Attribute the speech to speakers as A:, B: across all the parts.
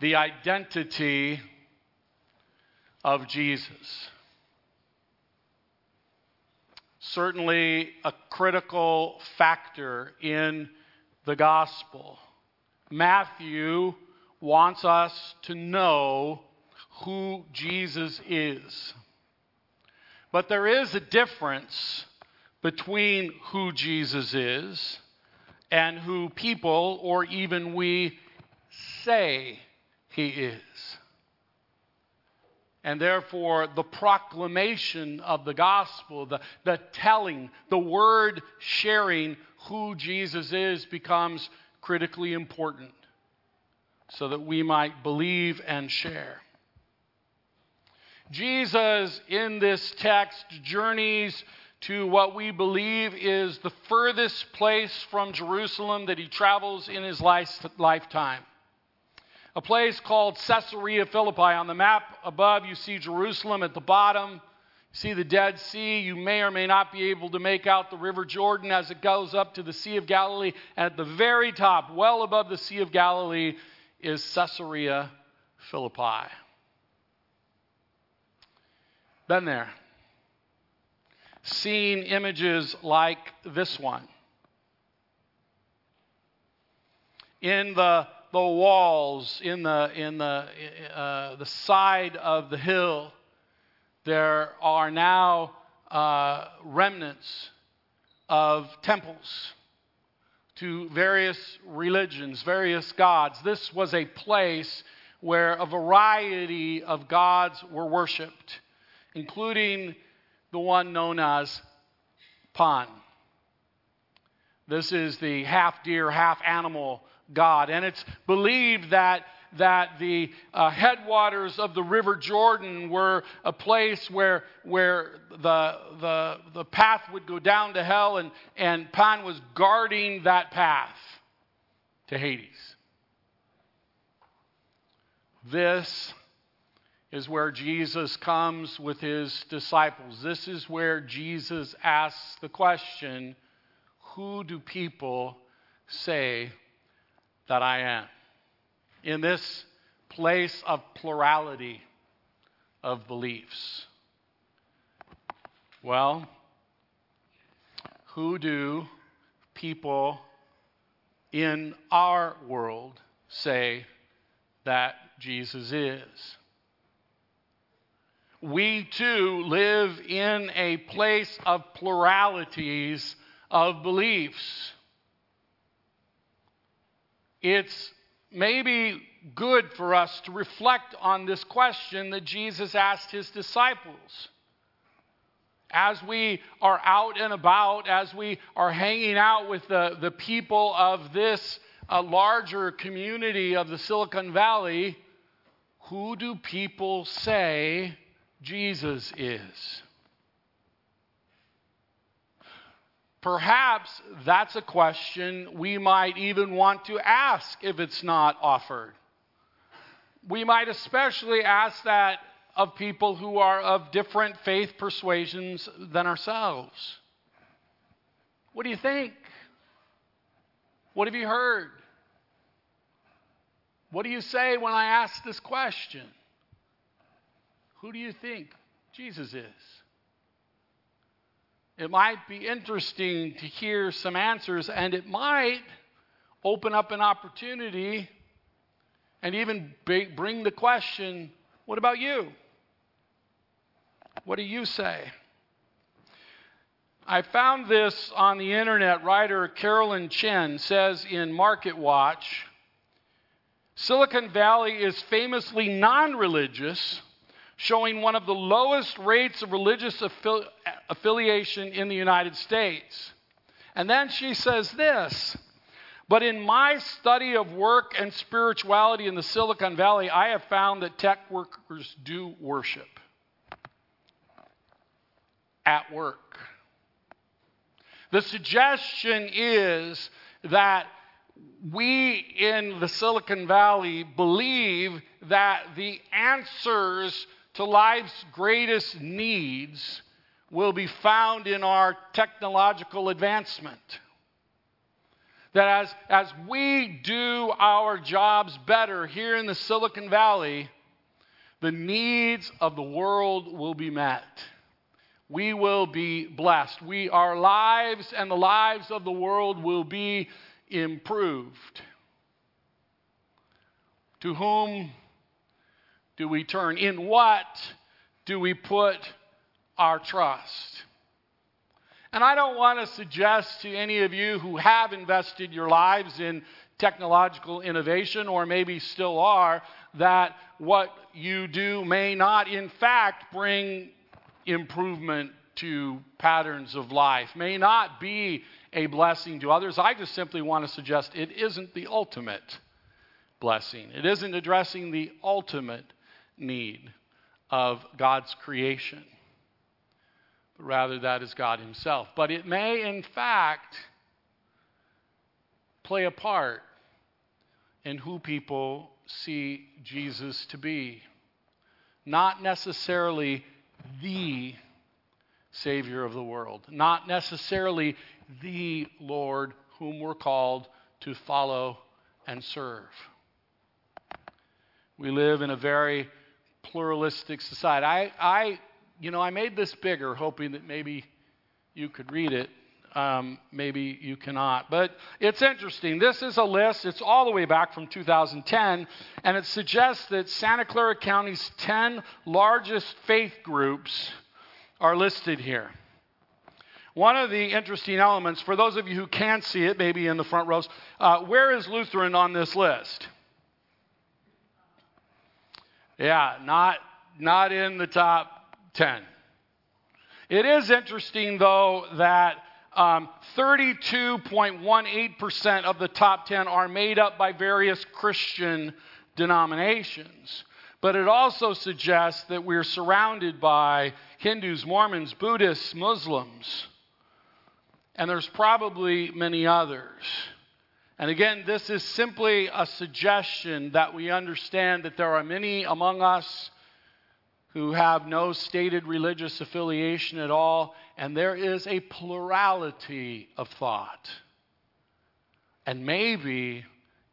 A: the identity of Jesus. Certainly a critical factor in the gospel. Matthew wants us to know who Jesus is. But there is a difference between who Jesus is and who people, or even we, say he is. And therefore, the proclamation of the gospel, the, the telling, the word sharing who Jesus is becomes critically important so that we might believe and share. Jesus, in this text, journeys to what we believe is the furthest place from Jerusalem that he travels in his life, lifetime. A place called Caesarea Philippi. On the map above, you see Jerusalem. At the bottom, you see the Dead Sea. You may or may not be able to make out the River Jordan as it goes up to the Sea of Galilee. And at the very top, well above the Sea of Galilee, is Caesarea Philippi. Been there. Seen images like this one. In the, the walls, in the, in the, uh, the side of the hill, there are now uh, remnants of temples to various religions, various gods. This was a place where a variety of gods were worshiped, including the one known as Pan. This is the half deer, half animal god. And it's believed that that the uh, headwaters of the River Jordan were a place where, where the, the, the path would go down to hell, and, and Pan was guarding that path to Hades. This is where Jesus comes with his disciples. This is where Jesus asks the question Who do people say that I am? in this place of plurality of beliefs? Well, who do people in our world say that Jesus is? We too live in a place of pluralities of beliefs. It's maybe good for us to reflect on this question that Jesus asked his disciples. As we are out and about, as we are hanging out with the, the people of this uh, larger community of the Silicon Valley, who do people say Jesus is? Perhaps that's a question we might even want to ask if it's not offered. We might especially ask that of people who are of different faith persuasions than ourselves. What do you think? What have you heard? What do you say when I ask this question? Who do you think Jesus is? It might be interesting to hear some answers, and it might open up an opportunity and even bring the question what about you? What do you say? I found this on the internet. Writer Carolyn Chen says in Market Watch Silicon Valley is famously non religious showing one of the lowest rates of religious affi- affiliation in the United States. And then she says this But in my study of work and spirituality in the Silicon Valley, I have found that tech workers do worship at work. The suggestion is that we in the Silicon Valley believe that the answers to life's greatest needs will be found in our technological advancement. That as, as we do our jobs better here in the Silicon Valley, the needs of the world will be met. We will be blessed. We, our lives and the lives of the world will be improved. To whom do we turn? In what do we put our trust? And I don't want to suggest to any of you who have invested your lives in technological innovation or maybe still are that what you do may not, in fact, bring improvement to patterns of life, may not be a blessing to others. I just simply want to suggest it isn't the ultimate blessing, it isn't addressing the ultimate need of God's creation. But rather, that is God Himself. But it may, in fact, play a part in who people see Jesus to be. Not necessarily the Savior of the world, not necessarily the Lord whom we're called to follow and serve. We live in a very pluralistic society. I, I, you know, I made this bigger, hoping that maybe you could read it. Um, maybe you cannot. But it's interesting. This is a list, it's all the way back from 2010, and it suggests that Santa Clara County's 10 largest faith groups are listed here. One of the interesting elements, for those of you who can't see it, maybe in the front rows, uh, where is Lutheran on this list? Yeah, not, not in the top 10. It is interesting, though, that um, 32.18% of the top 10 are made up by various Christian denominations. But it also suggests that we're surrounded by Hindus, Mormons, Buddhists, Muslims, and there's probably many others. And again, this is simply a suggestion that we understand that there are many among us who have no stated religious affiliation at all, and there is a plurality of thought. And maybe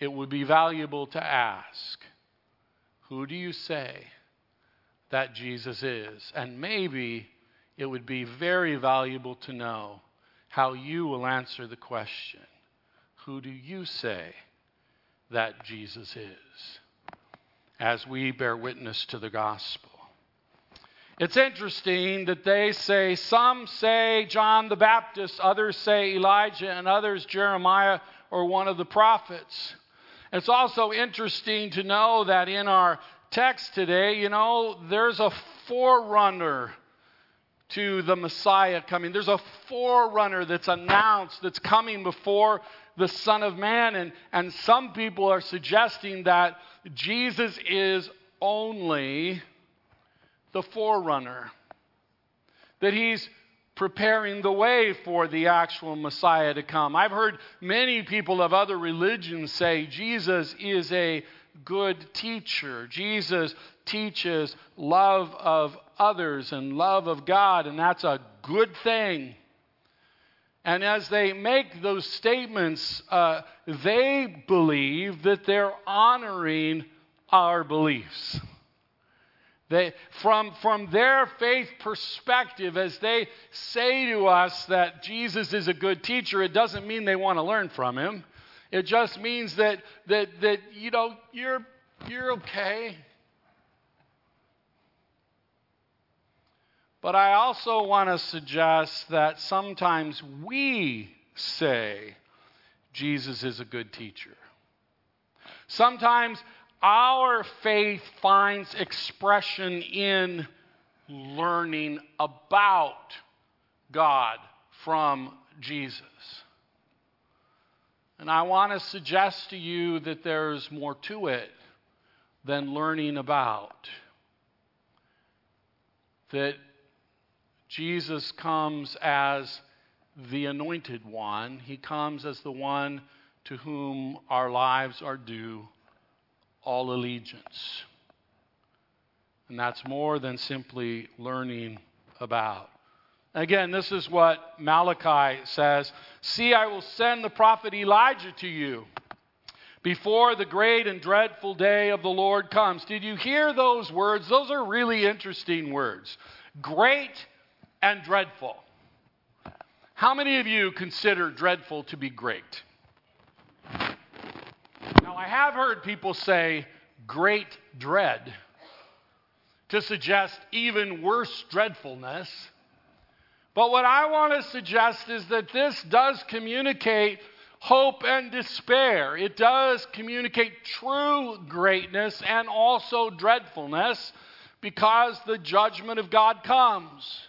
A: it would be valuable to ask who do you say that Jesus is? And maybe it would be very valuable to know how you will answer the question who do you say that Jesus is? As we bear witness to the gospel. It's interesting that they say, some say John the Baptist, others say Elijah, and others Jeremiah or one of the prophets. It's also interesting to know that in our text today, you know, there's a forerunner to the Messiah coming. There's a forerunner that's announced that's coming before the Son of Man. And, and some people are suggesting that Jesus is only the forerunner, that he's preparing the way for the actual Messiah to come. I've heard many people of other religions say Jesus is a good teacher. Jesus teaches love of others and love of God, and that's a good thing. And as they make those statements, uh, they believe that they're honoring our beliefs. They, from, from their faith perspective, as they say to us that Jesus is a good teacher, it doesn't mean they want to learn from him. It just means that, that, that you know, you're, you're okay. But I also want to suggest that sometimes we say Jesus is a good teacher. Sometimes our faith finds expression in learning about God from Jesus. And I want to suggest to you that there's more to it than learning about. That Jesus comes as the anointed one, he comes as the one to whom our lives are due all allegiance. And that's more than simply learning about. Again, this is what Malachi says See, I will send the prophet Elijah to you before the great and dreadful day of the Lord comes. Did you hear those words? Those are really interesting words. Great and dreadful. How many of you consider dreadful to be great? Now, I have heard people say great dread to suggest even worse dreadfulness. But what I want to suggest is that this does communicate hope and despair. It does communicate true greatness and also dreadfulness because the judgment of God comes.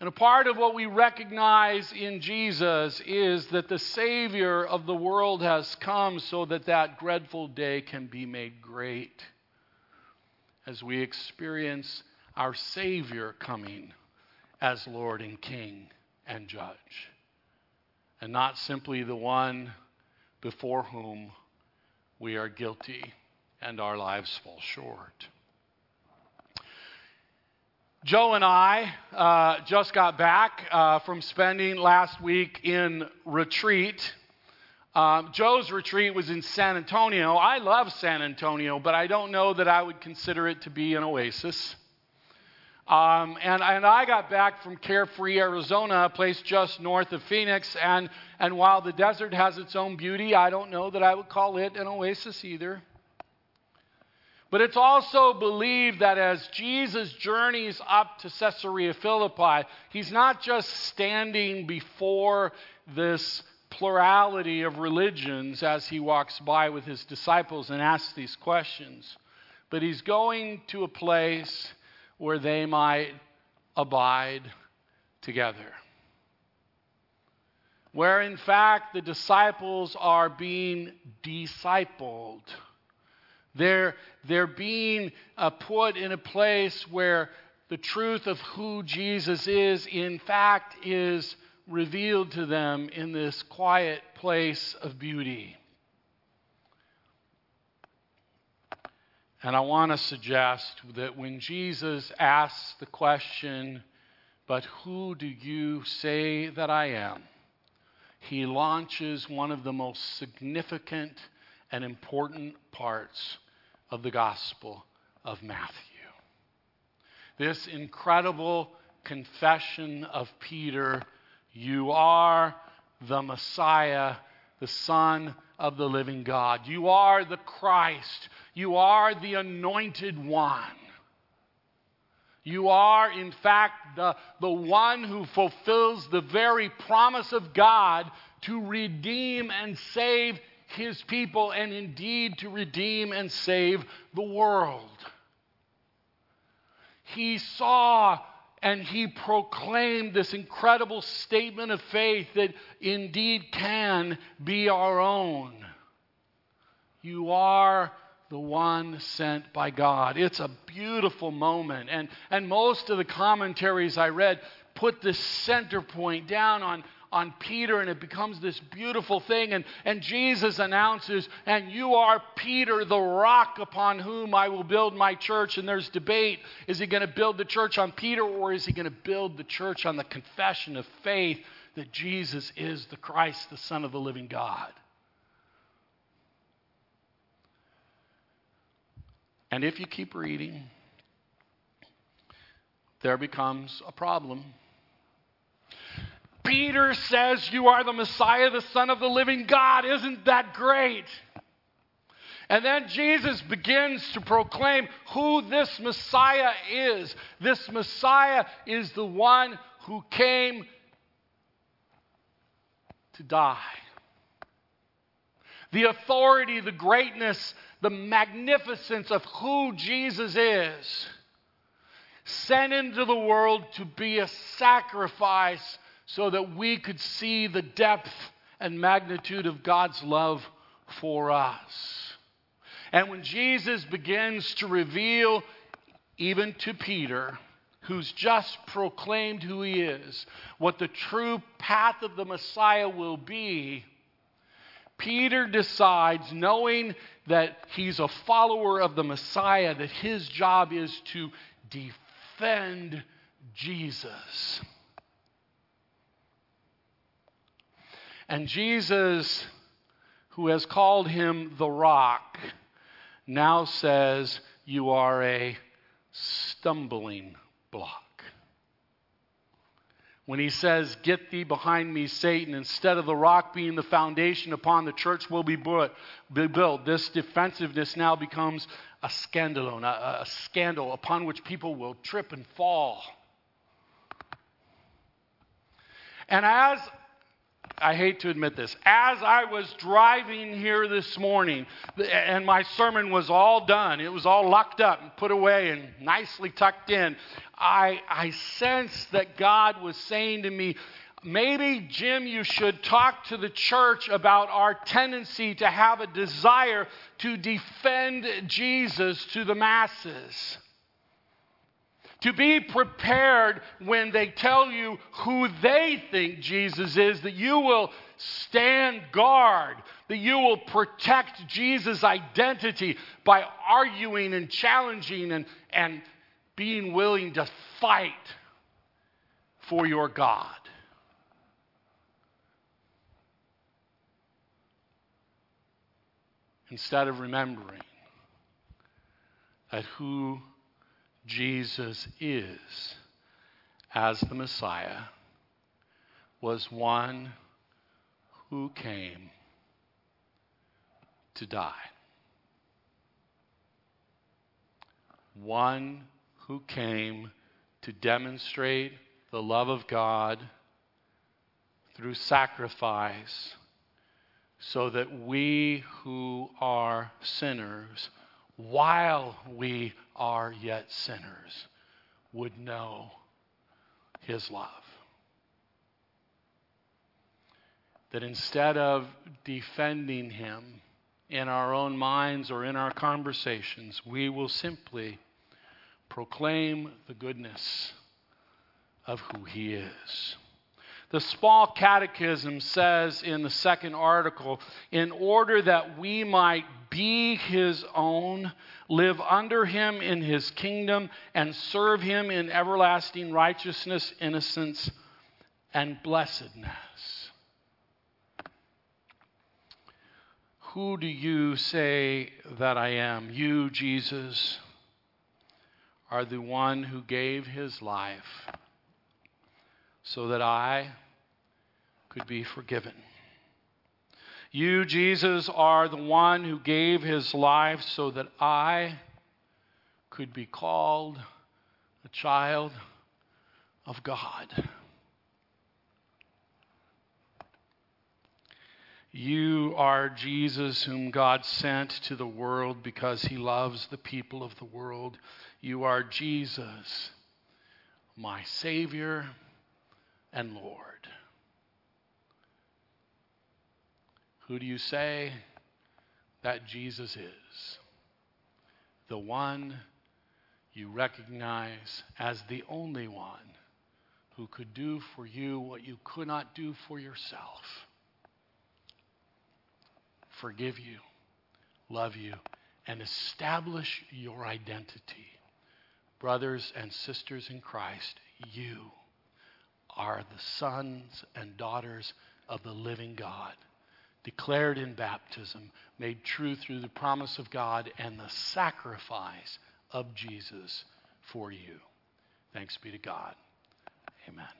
A: And a part of what we recognize in Jesus is that the Savior of the world has come so that that dreadful day can be made great as we experience our Savior coming as Lord and King and Judge, and not simply the one before whom we are guilty and our lives fall short. Joe and I uh, just got back uh, from spending last week in retreat. Um, Joe's retreat was in San Antonio. I love San Antonio, but I don't know that I would consider it to be an oasis. Um, and, and I got back from Carefree, Arizona, a place just north of Phoenix. And, and while the desert has its own beauty, I don't know that I would call it an oasis either. But it's also believed that as Jesus journeys up to Caesarea Philippi, he's not just standing before this plurality of religions as he walks by with his disciples and asks these questions, but he's going to a place where they might abide together. Where, in fact, the disciples are being discipled. They're, they're being uh, put in a place where the truth of who Jesus is, in fact, is revealed to them in this quiet place of beauty. And I want to suggest that when Jesus asks the question, But who do you say that I am? he launches one of the most significant and important parts of the Gospel of Matthew. This incredible confession of Peter You are the Messiah, the Son of the living God. You are the Christ. You are the anointed one. You are, in fact, the, the one who fulfills the very promise of God to redeem and save his people, and indeed to redeem and save the world. He saw and he proclaimed this incredible statement of faith that indeed can be our own. You are the one sent by God. It's a beautiful moment. And, and most of the commentaries I read put the center point down on, on Peter, and it becomes this beautiful thing. And, and Jesus announces, And you are Peter, the rock upon whom I will build my church. And there's debate is he going to build the church on Peter, or is he going to build the church on the confession of faith that Jesus is the Christ, the Son of the living God? And if you keep reading, there becomes a problem. Peter says, You are the Messiah, the Son of the living God. Isn't that great? And then Jesus begins to proclaim who this Messiah is. This Messiah is the one who came to die. The authority, the greatness, the magnificence of who Jesus is, sent into the world to be a sacrifice so that we could see the depth and magnitude of God's love for us. And when Jesus begins to reveal, even to Peter, who's just proclaimed who he is, what the true path of the Messiah will be, Peter decides, knowing that he's a follower of the Messiah, that his job is to defend Jesus. And Jesus, who has called him the rock, now says, You are a stumbling block when he says, Get thee behind me, Satan, instead of the rock being the foundation upon the church will be built, this defensiveness now becomes a scandalon, a, a scandal upon which people will trip and fall. And as I hate to admit this. As I was driving here this morning, and my sermon was all done, it was all locked up and put away and nicely tucked in, I, I sensed that God was saying to me, Maybe, Jim, you should talk to the church about our tendency to have a desire to defend Jesus to the masses. To be prepared when they tell you who they think Jesus is, that you will stand guard, that you will protect Jesus' identity by arguing and challenging and, and being willing to fight for your God. Instead of remembering that who Jesus is as the Messiah was one who came to die. One who came to demonstrate the love of God through sacrifice so that we who are sinners while we are yet sinners, would know his love. That instead of defending him in our own minds or in our conversations, we will simply proclaim the goodness of who he is. The Small Catechism says in the second article, in order that we might be his own, live under him in his kingdom, and serve him in everlasting righteousness, innocence, and blessedness. Who do you say that I am? You, Jesus, are the one who gave his life so that I could be forgiven. You, Jesus, are the one who gave his life so that I could be called a child of God. You are Jesus, whom God sent to the world because he loves the people of the world. You are Jesus, my Savior and Lord. Who do you say that Jesus is? The one you recognize as the only one who could do for you what you could not do for yourself forgive you, love you, and establish your identity. Brothers and sisters in Christ, you are the sons and daughters of the living God, declared in baptism, made true through the promise of God and the sacrifice of Jesus for you. Thanks be to God. Amen.